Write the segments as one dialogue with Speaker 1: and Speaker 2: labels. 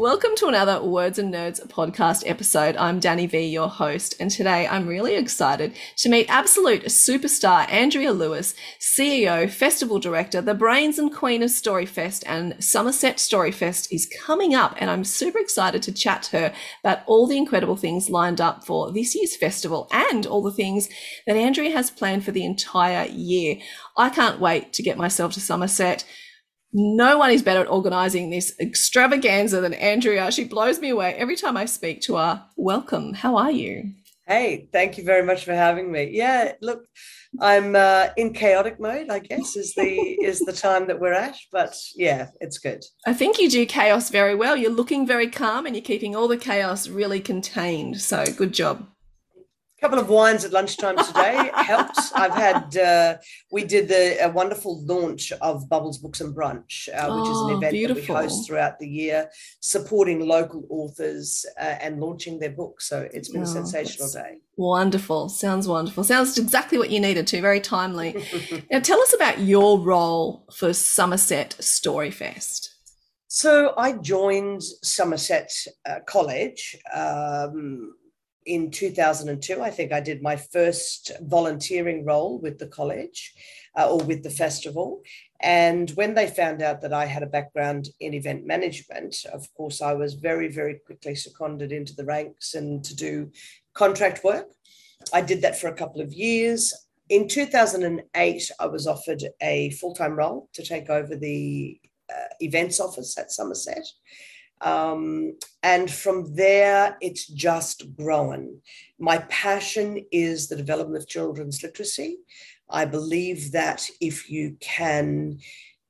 Speaker 1: Welcome to another Words and Nerds podcast episode. I'm Danny V, your host, and today I'm really excited to meet absolute superstar Andrea Lewis, CEO, Festival Director, the brains and queen of Storyfest, and Somerset Storyfest is coming up, and I'm super excited to chat to her about all the incredible things lined up for this year's festival and all the things that Andrea has planned for the entire year. I can't wait to get myself to Somerset no one is better at organizing this extravaganza than Andrea. She blows me away every time I speak to her. Welcome. How are you?
Speaker 2: Hey, thank you very much for having me. Yeah, look, I'm uh, in chaotic mode. I guess is the is the time that we're at, but yeah, it's good.
Speaker 1: I think you do chaos very well. You're looking very calm and you're keeping all the chaos really contained. So good job
Speaker 2: couple of wines at lunchtime today helped. I've had uh, we did the a wonderful launch of Bubbles Books and Brunch, uh, which oh, is an oh, event beautiful. that we host throughout the year, supporting local authors uh, and launching their books. So it's been oh, a sensational day.
Speaker 1: Wonderful, sounds wonderful. Sounds exactly what you needed to. Very timely. now, tell us about your role for Somerset Storyfest.
Speaker 2: So I joined Somerset uh, College. Um, in 2002, I think I did my first volunteering role with the college uh, or with the festival. And when they found out that I had a background in event management, of course, I was very, very quickly seconded into the ranks and to do contract work. I did that for a couple of years. In 2008, I was offered a full time role to take over the uh, events office at Somerset. Um, and from there, it's just grown. My passion is the development of children's literacy. I believe that if you can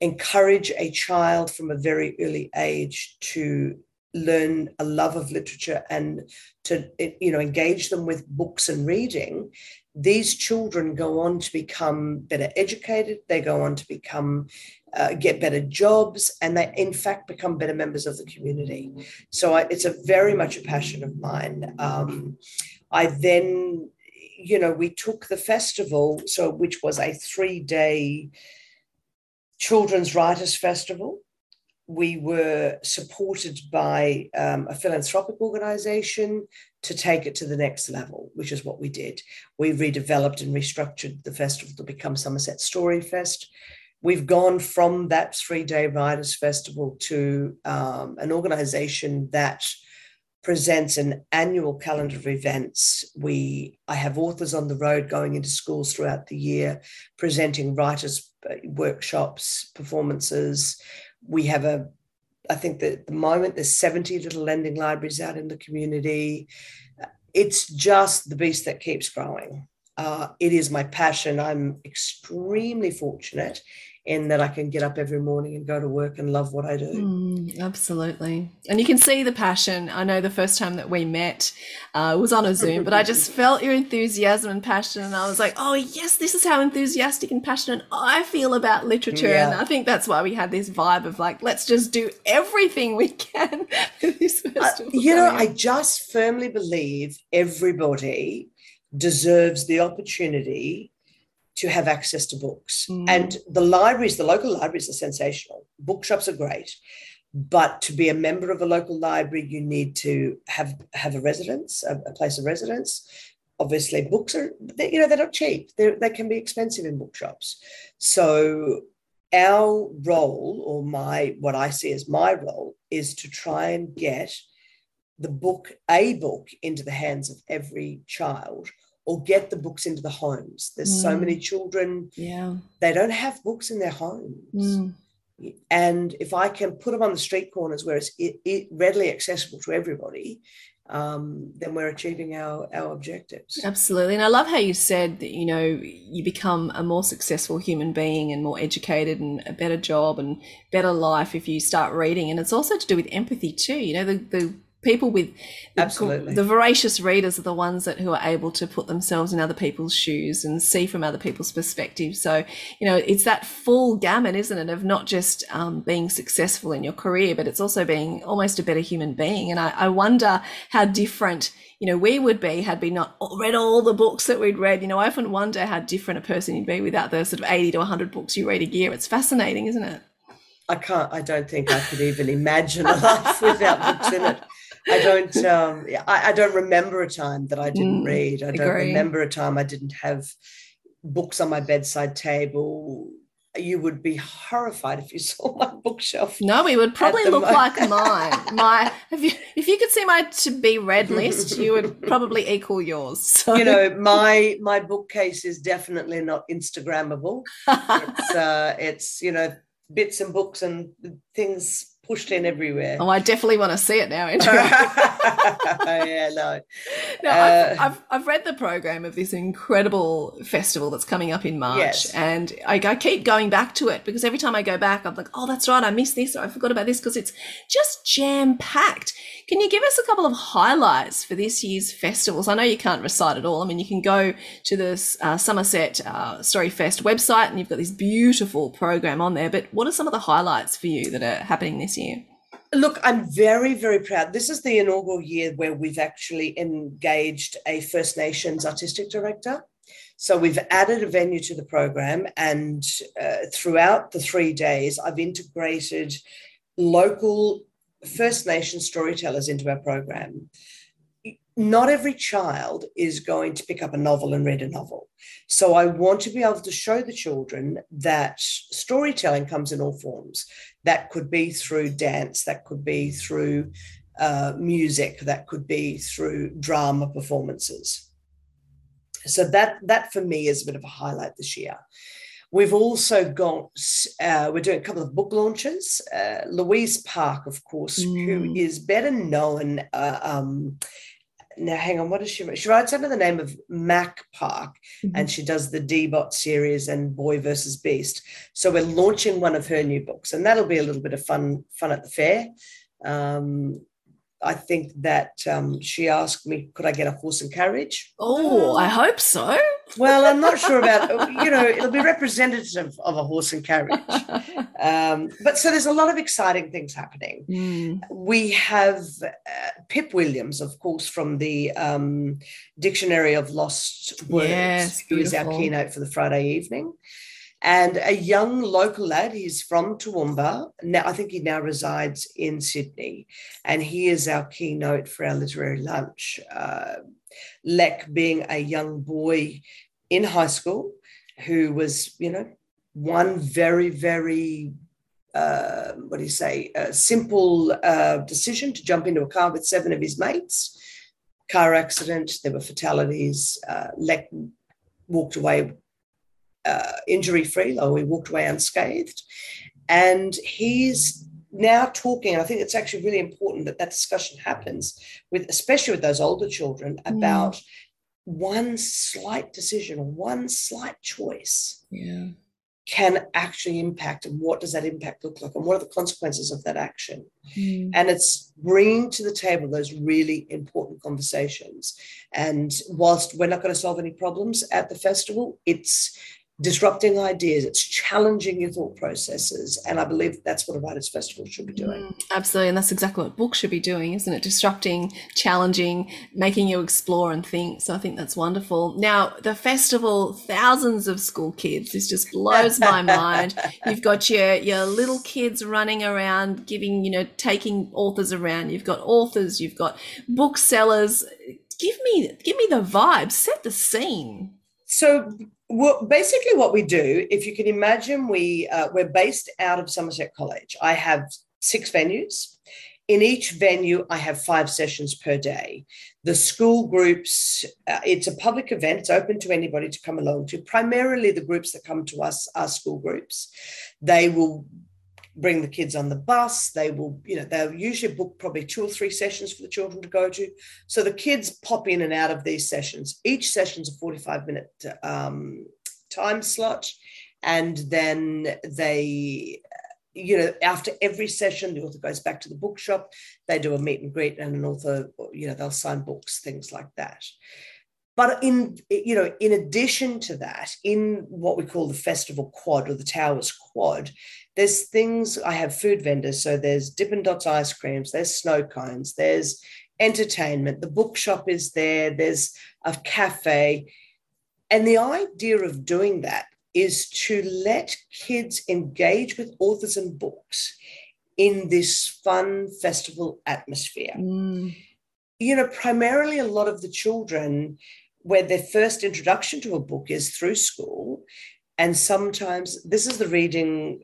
Speaker 2: encourage a child from a very early age to learn a love of literature and to you know engage them with books and reading these children go on to become better educated they go on to become uh, get better jobs, and they, in fact, become better members of the community. So I, it's a very much a passion of mine. Um, I then, you know, we took the festival, so which was a three day children's writers festival. We were supported by um, a philanthropic organization to take it to the next level, which is what we did. We redeveloped and restructured the festival to become Somerset Story Fest we've gone from that three day writers festival to um, an organization that presents an annual calendar of events. We i have authors on the road going into schools throughout the year presenting writers workshops performances. We have a i think that at the moment there's 70 little lending libraries out in the community it's just the beast that keeps growing. Uh, it is my passion. I'm extremely fortunate in that I can get up every morning and go to work and love what I do.
Speaker 1: Mm, absolutely. And you can see the passion. I know the first time that we met uh, was on a Zoom, but I just felt your enthusiasm and passion. And I was like, oh, yes, this is how enthusiastic and passionate I feel about literature. Yeah. And I think that's why we had this vibe of like, let's just do everything we can this
Speaker 2: festival. Uh, you know, I just firmly believe everybody deserves the opportunity to have access to books. Mm. And the libraries, the local libraries are sensational. Bookshops are great. But to be a member of a local library, you need to have have a residence, a, a place of residence. Obviously, books are they, you know they're not cheap. They're, they can be expensive in bookshops. So our role, or my what I see as my role, is to try and get the book, a book, into the hands of every child or get the books into the homes. There's mm. so many children.
Speaker 1: Yeah.
Speaker 2: They don't have books in their homes.
Speaker 1: Mm.
Speaker 2: And if I can put them on the street corners where it's it, it readily accessible to everybody, um, then we're achieving our, our objectives.
Speaker 1: Absolutely. And I love how you said that, you know, you become a more successful human being and more educated and a better job and better life if you start reading. And it's also to do with empathy too. You know, the, the people with the,
Speaker 2: Absolutely.
Speaker 1: the voracious readers are the ones that who are able to put themselves in other people's shoes and see from other people's perspective so you know it's that full gamut isn't it of not just um, being successful in your career but it's also being almost a better human being and I, I wonder how different you know we would be had we not read all the books that we'd read you know i often wonder how different a person you'd be without the sort of 80 to 100 books you read a year it's fascinating isn't it
Speaker 2: I can't. I don't think I could even imagine a life without books in it. I don't. Um, I, I, don't remember a time that I didn't
Speaker 1: Mm,
Speaker 2: read. I don't
Speaker 1: agree.
Speaker 2: remember a time I didn't have books on my bedside table. You would be horrified if you saw my bookshelf.
Speaker 1: No, we would probably look
Speaker 2: mo-
Speaker 1: like mine. My if you if you could see my to be read list, you would probably equal yours. So
Speaker 2: You know, my my bookcase is definitely not Instagrammable. It's uh, it's you know bits and books and things pushed in everywhere.
Speaker 1: oh, I definitely want to see it now. Andrea.
Speaker 2: yeah, no.
Speaker 1: No,
Speaker 2: Uh,
Speaker 1: I've, I've, I've read the program of this incredible festival that's coming up in March,
Speaker 2: Yes.
Speaker 1: and I, I keep going back to it because every time I go back, I'm like, oh, that's right, I missed this or I forgot about this because it's just jam packed. Can you give us a couple of highlights for this year's festivals? I know you can't recite it all. I mean, you can go to the uh, Somerset uh, Story Fest website and you've got this beautiful program on there. But what are some of the highlights for you that are happening this year?
Speaker 2: Look, I'm very, very proud. This is the inaugural year where we've actually engaged a First Nations artistic director. So we've added a venue to the program, and uh, throughout the three days, I've integrated local First Nation storytellers into our program. Not every child is going to pick up a novel and read a novel. So I want to be able to show the children that storytelling comes in all forms. That could be through dance, that could be through uh, music, that could be through drama performances. So that that for me is a bit of a highlight this year. We've also got uh, we're doing a couple of book launches. Uh, Louise Park, of course, who
Speaker 1: Mm.
Speaker 2: is better known. Uh, um, now, hang on, what does she write? She writes under the name of Mac Park, and she does the D-Bot series and Boy versus Beast. So we're launching one of her new books, and that'll be a little bit of fun fun at the fair. Um, I think that um, she asked me, could I get a horse and carriage?
Speaker 1: Oh, I hope so.
Speaker 2: Well, I'm not sure about, you know, it'll be representative of a horse and carriage. Um, but so there's a lot of exciting things happening.
Speaker 1: Mm.
Speaker 2: We have uh, Pip Williams, of course, from the um, Dictionary of Lost Words,
Speaker 1: Yes,
Speaker 2: who is our keynote for the Friday evening. And a young local lad, he's from Toowoomba. Now, I think he now resides in Sydney, and he is our keynote for our literary lunch. Uh, Lek being a young boy in high school who was, you know, one very, very uh, what do you say, a simple uh, decision to jump into a car with seven of his mates. Car accident, there were fatalities. Uh, Lek walked away uh, injury free, though he walked away unscathed. And he's now talking, I think it's actually really important that that discussion happens with, especially with those older children, about one slight decision or one slight choice
Speaker 1: Yeah.
Speaker 2: can actually impact and what does that impact look like and what are the consequences of that action
Speaker 1: Mm.
Speaker 2: and it's bringing to the table those really important conversations and whilst we're not going to solve any problems at the festival it's disrupting ideas it's challenging your thought processes and i believe that's what a writers festival should be doing
Speaker 1: Mm, absolutely. And that's exactly what books should be doing, isn't it? Disrupting, challenging, making you explore and think. So I think that's wonderful. Now, the festival, thousands of school kids, this just blows my mind. You've got your, your little kids running around, giving, you know, taking authors around. You've got authors, you've got booksellers. Give me, give me the vibe, set the scene.
Speaker 2: So, well, basically, what we do, if you can imagine, we uh, we're based out of Somerset College. I have six venues. In each venue, I have five sessions per day. The school groups, uh, it's a public event. It's open to anybody to come along to. Primarily, the groups that come to us are school groups. They will bring the kids on the bus. They will, you know, they'll usually book probably two or three sessions for the children to go to. So the kids pop in and out of these sessions. Each session's a 45 minute um, time slot. And then they, you know, after every session, the author goes back to the bookshop. They do a meet and greet, and an author, you know, they'll sign books, things like that. But in you know, in addition to that, in what we call the festival quad or the towers quad, there's things. I have food vendors, so there's Dippin' Dots ice creams, there's snow cones, there's entertainment. The bookshop is there. There's a cafe, and the idea of doing that is to let kids engage with authors and books in this fun festival atmosphere.
Speaker 1: Mm.
Speaker 2: You know, primarily a lot of the children, where their first introduction to a book is through school. And sometimes this is the reading,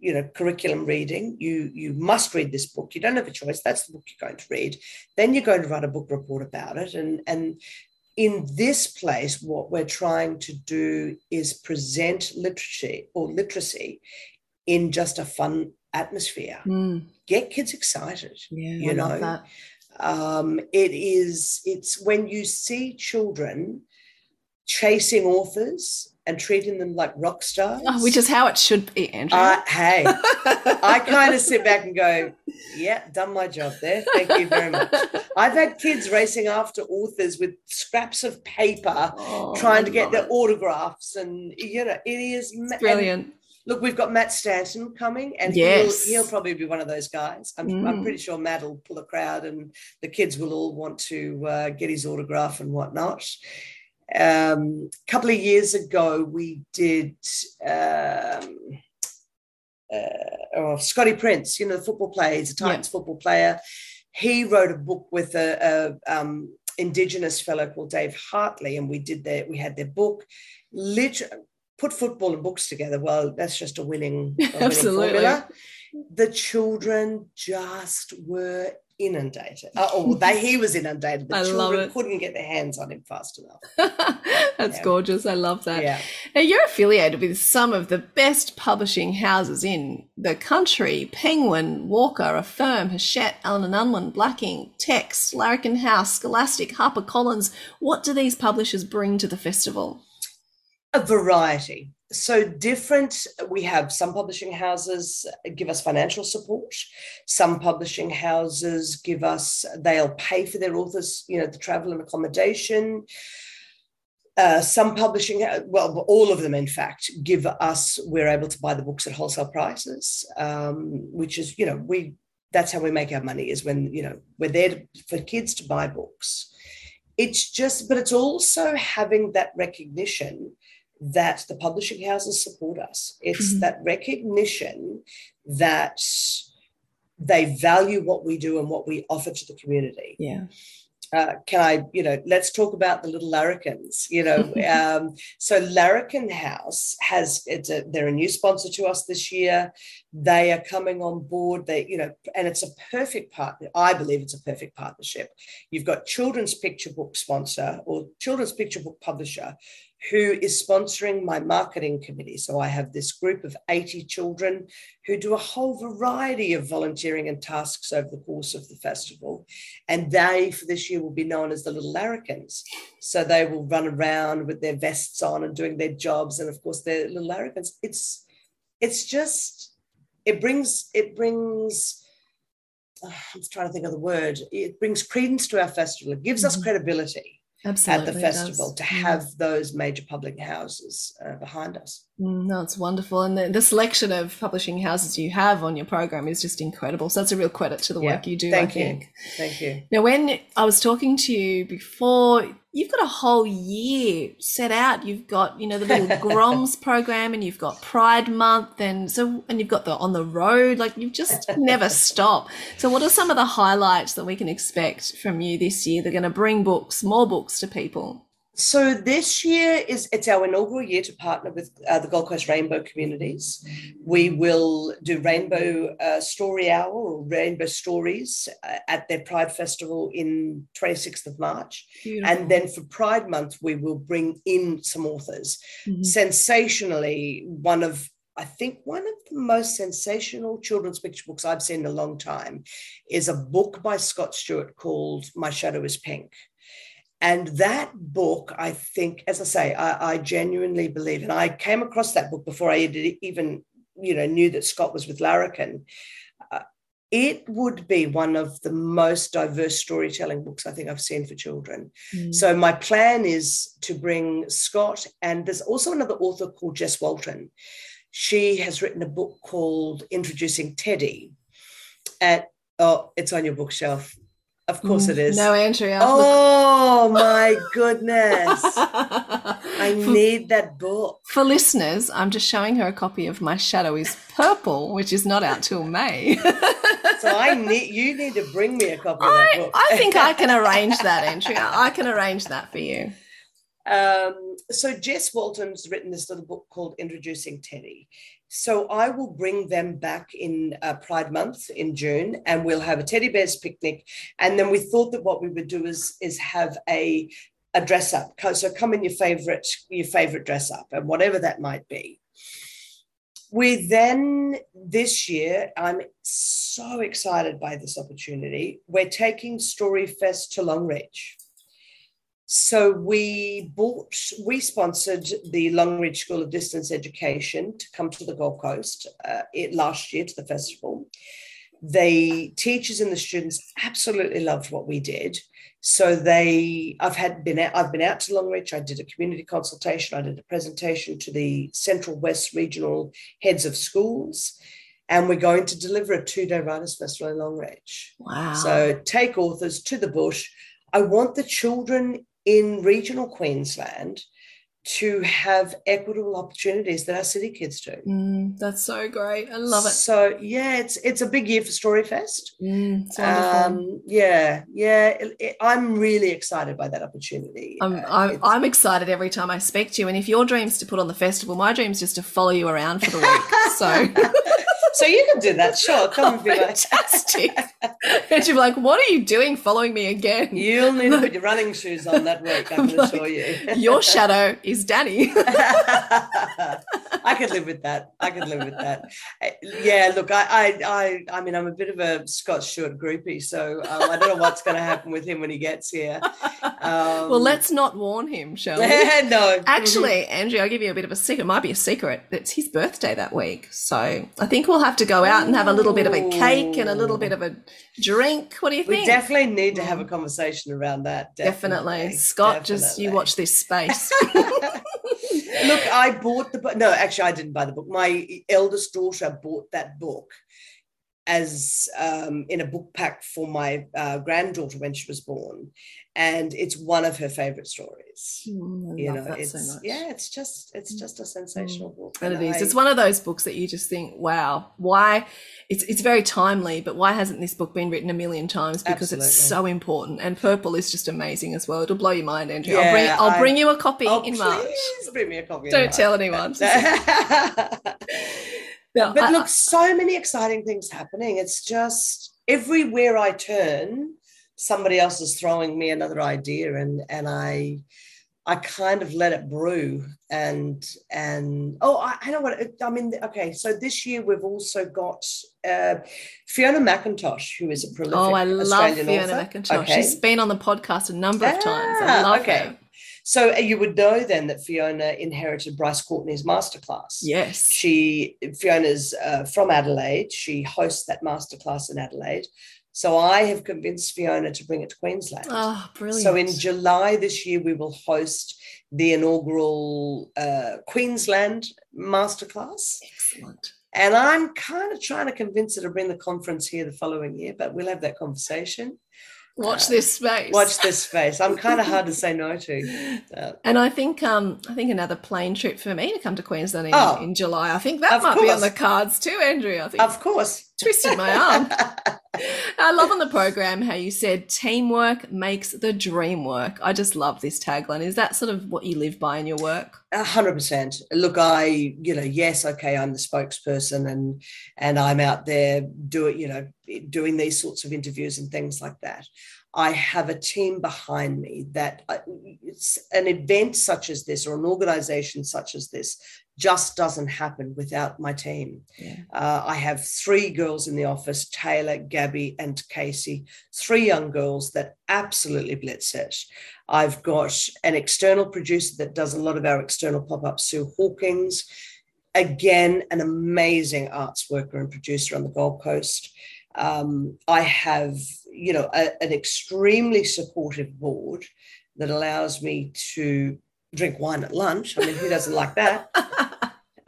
Speaker 2: you know, curriculum reading. You you must read this book. You don't have a choice. That's the book you're going to read. Then you're going to write a book report about it. And and in this place, what we're trying to do is present literacy or literacy in just a fun atmosphere.
Speaker 1: Mm.
Speaker 2: Get kids excited.
Speaker 1: Yeah,
Speaker 2: you
Speaker 1: I
Speaker 2: know, um, it is. It's when you see children chasing authors and treating them like rock stars.
Speaker 1: Oh, which is how it should be, Andrea.
Speaker 2: Uh, hey, I kind of sit back and go, yeah, done my job there. Thank you very much. I've had kids racing after authors with scraps of paper,
Speaker 1: Oh,
Speaker 2: trying to get their
Speaker 1: it.
Speaker 2: autographs, and you know, it is ma-
Speaker 1: brilliant.
Speaker 2: Look, we've got Matt Stanton coming, and
Speaker 1: Yes.
Speaker 2: he'll, he'll probably be one of those guys. I'm,
Speaker 1: Mm.
Speaker 2: I'm pretty sure Matt will pull a crowd, and the kids will all want to uh, get his autograph and whatnot. Um, a couple of years ago, we did um, uh, oh, Scotty Prince, you know, the football player, he's a
Speaker 1: Yeah.
Speaker 2: Titans football player. He wrote a book with a, a um, Indigenous fellow called Dave Hartley, and we did their, we had their book. Literally, put football and books together. Well, that's just a winning, a winning
Speaker 1: Absolutely.
Speaker 2: formula. The children just were inundated. Uh, oh, they he was inundated. The
Speaker 1: I love
Speaker 2: children
Speaker 1: it.
Speaker 2: couldn't get their hands on him fast enough.
Speaker 1: That's
Speaker 2: Yeah.
Speaker 1: gorgeous. I love that.
Speaker 2: Yeah.
Speaker 1: Now, you're affiliated with some of the best publishing houses in the country Penguin, Walker, Affirm, Hachette, Allen and Unwin, Black Inc., Text, Larrikin House, Scholastic, HarperCollins. What do these publishers bring to the festival?
Speaker 2: a variety. So different. We have some publishing houses give us financial support. Some publishing houses give us. They'll pay for their authors, you know, the travel and accommodation. Uh, some publishing, well, all of them, in fact, give us. We're able to buy the books at wholesale prices, um, which is, you know, we. That's how we make our money. Is when you know we're there to, for kids to buy books. It's just, but it's also having that recognition that the publishing houses support us. It's
Speaker 1: Mhm.
Speaker 2: that recognition that they value what we do and what we offer to the community.
Speaker 1: Yeah.
Speaker 2: Uh, can I, you know, let's talk about the little larrikins. You know, um, so Larrikin House has it's a they're a new sponsor to us this year. They are coming on board. They, you know, and it's a perfect partner. I believe it's a perfect partnership. You've got children's picture book sponsor or children's picture book publisher who is sponsoring my marketing committee. So I have this group of 80 children who do a whole variety of volunteering and tasks over the course of the festival. And they, for this year, will be known as the Little Larrikins. So they will run around with their vests on and doing their jobs. And of course, they're little Larrikins. It's, it's just, it brings, it brings, I'm trying to think of the word. It brings credence to our festival. It gives us
Speaker 1: Mhm.
Speaker 2: credibility
Speaker 1: Absolutely.
Speaker 2: at the festival to have those major public houses uh, behind us.
Speaker 1: Mm, No, it's wonderful. And the, the selection of publishing houses you have on your program is just incredible. So that's a real credit to the
Speaker 2: Yeah.
Speaker 1: work you do,
Speaker 2: Thank
Speaker 1: I
Speaker 2: you.
Speaker 1: think.
Speaker 2: Thank you.
Speaker 1: Now, when I was talking to you before, you've got a whole year set out. You've got, you know, the little Groms program and you've got Pride Month and so and you've got the on the road. Like you've just never stop. So what are some of the highlights that we can expect from you this year? They're going to bring books, more books to people.
Speaker 2: So this year is it's our inaugural year to partner with uh, the Gold Coast Rainbow Communities. We will do Rainbow uh, Story Hour or Rainbow Stories uh, at their Pride Festival in 26th of March.
Speaker 1: Beautiful.
Speaker 2: And then for Pride Month, we will bring in some authors.
Speaker 1: Mhm.
Speaker 2: sensationally one of I think one of the most sensational children's picture books I've seen in a long time is a book by Scott Stuart called My Shadow is Pink. And that book, I think, as I say, I, I genuinely believe, and I came across that book before I even, you know, knew that Scott was with Larrikin. Uh, it would be one of the most diverse storytelling books I think I've seen for children. Mm. So my plan is to bring Scott, and there's also another author called Jess Walton she has written a book called Introducing Teddy. At oh, it's on your bookshelf. Of course it mm, is.
Speaker 1: No, Andrea.
Speaker 2: Oh my goodness. I need that book.
Speaker 1: For listeners, I'm just showing her a copy of My Shadow is Purple, which is not out till May.
Speaker 2: so I need you need to bring me a copy of
Speaker 1: that
Speaker 2: book.
Speaker 1: I think I can arrange that, Andrea. I can arrange that for you.
Speaker 2: Um, so Jess Walton's written this little book called Introducing Teddy. So I will bring them back in uh, Pride Month in June, and we'll have a teddy bears picnic. And then we thought that what we would do is is have a a dress up. So come in your favorite your favorite dress up, and whatever that might be. We then this year, I'm so excited by this opportunity. We're taking Story Fest to Longreach. So we bought, we sponsored the Longreach School of Distance Education to come to the Gold Coast uh, it, last year to the festival. The teachers and the students absolutely loved what we did. So they, I've had been, out, I've been out to Longreach. I did a community consultation. I did a presentation to the Central West Regional heads of schools and we're going to deliver a two-day writers festival in Longreach.
Speaker 1: Wow!
Speaker 2: So take authors to the bush. I want the children in regional Queensland to have equitable opportunities that our city kids do.
Speaker 1: Mm, that's so great. I love it.
Speaker 2: So yeah, it's it's a big year for Storyfest.
Speaker 1: Mm,
Speaker 2: um, yeah, yeah. It, it, I'm really excited by that opportunity.
Speaker 1: I'm, uh, I'm, I'm, excited every time I speak to you. And if your dream's to put on the festival, my dream's just to follow you around for the week. So
Speaker 2: so you can do that. Sure. Come and be
Speaker 1: fantastic. and she'll be like, What are you doing following me again?
Speaker 2: You'll need to put your running shoes on that week, I can like, assure you.
Speaker 1: your shadow is Danny.
Speaker 2: I could live with that. I could live with that. Eh, yeah, look, I I I, I mean I'm a bit of a Scott Stuart groupie, so um, I don't know what's going to happen with him when he gets here.
Speaker 1: Um, well, let's not warn him, shall we?
Speaker 2: no.
Speaker 1: Actually, Andrea, I'll give you a bit of a secret. It might be a secret. It's his birthday that week. So I think we'll have to go out and have a little bit of a cake and a little bit of a drink. What do you think?
Speaker 2: We definitely need to have a mm. conversation around that.
Speaker 1: Definitely. definitely. Scott, definitely. just you watch this space.
Speaker 2: Look, I bought the book. No, actually, I didn't buy the book. My eldest daughter bought that book as um, in a book pack for my uh, granddaughter when she was born, and it's one of her favorite stories.
Speaker 1: Mm, you know,
Speaker 2: it's
Speaker 1: so
Speaker 2: yeah, it's just it's just a sensational mm. book.
Speaker 1: And, and it is. I, it's one of those books that you just think, wow, why? It's it's very timely, but why hasn't this book been written a million times? Because absolutely. it's so important. And purple is just amazing as well. It'll blow your mind, Andrea. Yeah, I'll bring I'll I, bring you a copy
Speaker 2: oh,
Speaker 1: in March.
Speaker 2: Bring me a copy.
Speaker 1: Don't tell anyone.
Speaker 2: No, but I, look, so many exciting things happening. It's just everywhere I turn, somebody else is throwing me another idea, and and I I kind of let it brew. And and oh, I, I know what I mean. Okay, so this year we've also got uh, Fiona McIntosh, who is a prolific. Oh, I
Speaker 1: Australian
Speaker 2: love
Speaker 1: Fiona
Speaker 2: author.
Speaker 1: McIntosh. Okay. She's been on the podcast a number of times. I ah, love okay. her.
Speaker 2: So uh, you would know then that Fiona inherited Bryce Courtenay's masterclass.
Speaker 1: Yes.
Speaker 2: She Fiona's uh, from Adelaide. She hosts that masterclass in Adelaide. So I have convinced Fiona to bring it to Queensland.
Speaker 1: Oh, brilliant.
Speaker 2: So in July this year, we will host the inaugural uh, Queensland masterclass.
Speaker 1: Excellent.
Speaker 2: And I'm kind of trying to convince her to bring the conference here the following year, but we'll have that conversation.
Speaker 1: Watch this space.
Speaker 2: Watch this space. I'm kind of hard to say no to.
Speaker 1: Uh, and I think um, I think another plane trip for me to come to Queensland in, oh, in July. I think that might course. be on the cards too, Andrea. I think
Speaker 2: of course.
Speaker 1: Twisted my arm. I love on the program how you said teamwork makes the dream work. I just love this tagline. Is that sort of what you live by in your work?
Speaker 2: A hundred percent. Look, I, you know, yes, okay, I'm the spokesperson and and I'm out there doing, you know, doing these sorts of interviews and things like that. I have a team behind me that uh, it's an event such as this or an organization such as this just doesn't happen without my team.
Speaker 1: Yeah.
Speaker 2: Uh, I have three girls in the office Taylor, Gabby, and Casey, three young girls that absolutely blitz it. I've got an external producer that does a lot of our external pop ups, Sue Hawkins. Again, an amazing arts worker and producer on the Gold Coast. Um, I have, you know, a, an extremely supportive board that allows me to drink wine at lunch. I mean, who doesn't like that?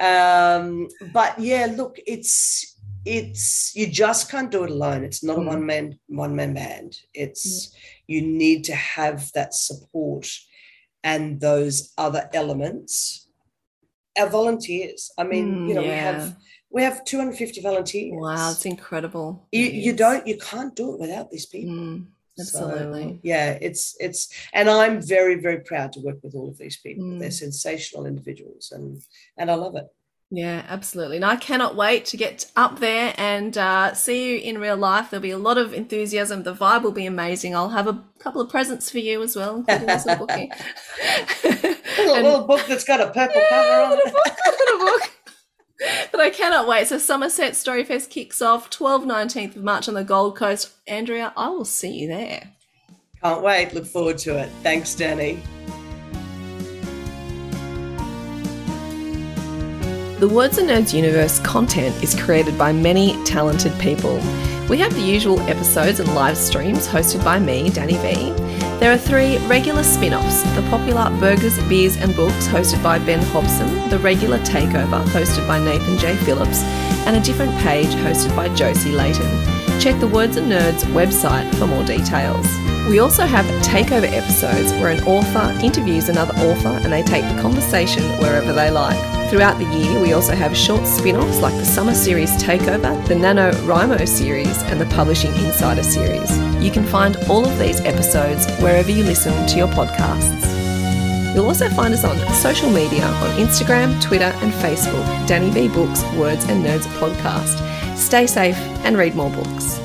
Speaker 2: Um, but yeah, look, it's it's you just can't do it alone. It's not a
Speaker 1: Mm.
Speaker 2: one man one man band. It's you need to have that support and those other elements. Our volunteers. I mean,
Speaker 1: Mm,
Speaker 2: you know, we have we have 250 volunteers.
Speaker 1: Wow, it's incredible.
Speaker 2: you,
Speaker 1: It
Speaker 2: you don't you can't do it without these people.
Speaker 1: Mm,
Speaker 2: So,
Speaker 1: absolutely.
Speaker 2: yeah, it's it's and I'm very, very proud to work with all of these people.
Speaker 1: Mm.
Speaker 2: They're sensational individuals and and I love it.
Speaker 1: Yeah, absolutely. And I cannot wait to get up there and uh, see you in real life. There'll be a lot of enthusiasm. The vibe will be amazing. I'll have a couple of presents for you as well, including this little bookie.
Speaker 2: A little,
Speaker 1: And-
Speaker 2: little book that's got a purple cover on
Speaker 1: little
Speaker 2: it.
Speaker 1: book, little book. But I cannot wait. So Somerset Storyfest kicks off 12 19th of March on the Gold Coast. Andrea, I will see you there.
Speaker 2: Can't wait. Look forward to it. Thanks, Danny.
Speaker 1: The Words and Nerds universe content is created by many talented people. We have the usual episodes and live streams hosted by me, Danny V. There are three regular spin offs the popular Burgers, Beers and Books hosted by Ben Hobson, the regular Takeover hosted by Nathan J. Phillips, and a different page hosted by Josie Layton. Check the Words and Nerds website for more details. We also have takeover episodes where an author interviews another author and they take the conversation wherever they like. Throughout the year, we also have short spin offs like the Summer Series Takeover, the Nano NaNoWriMo series, and the Publishing Insider series. You can find all of these episodes wherever you listen to your podcasts. You'll also find us on social media on Instagram, Twitter, and Facebook. Danny V Books, Words and Nerds Podcast. Stay safe and read more books.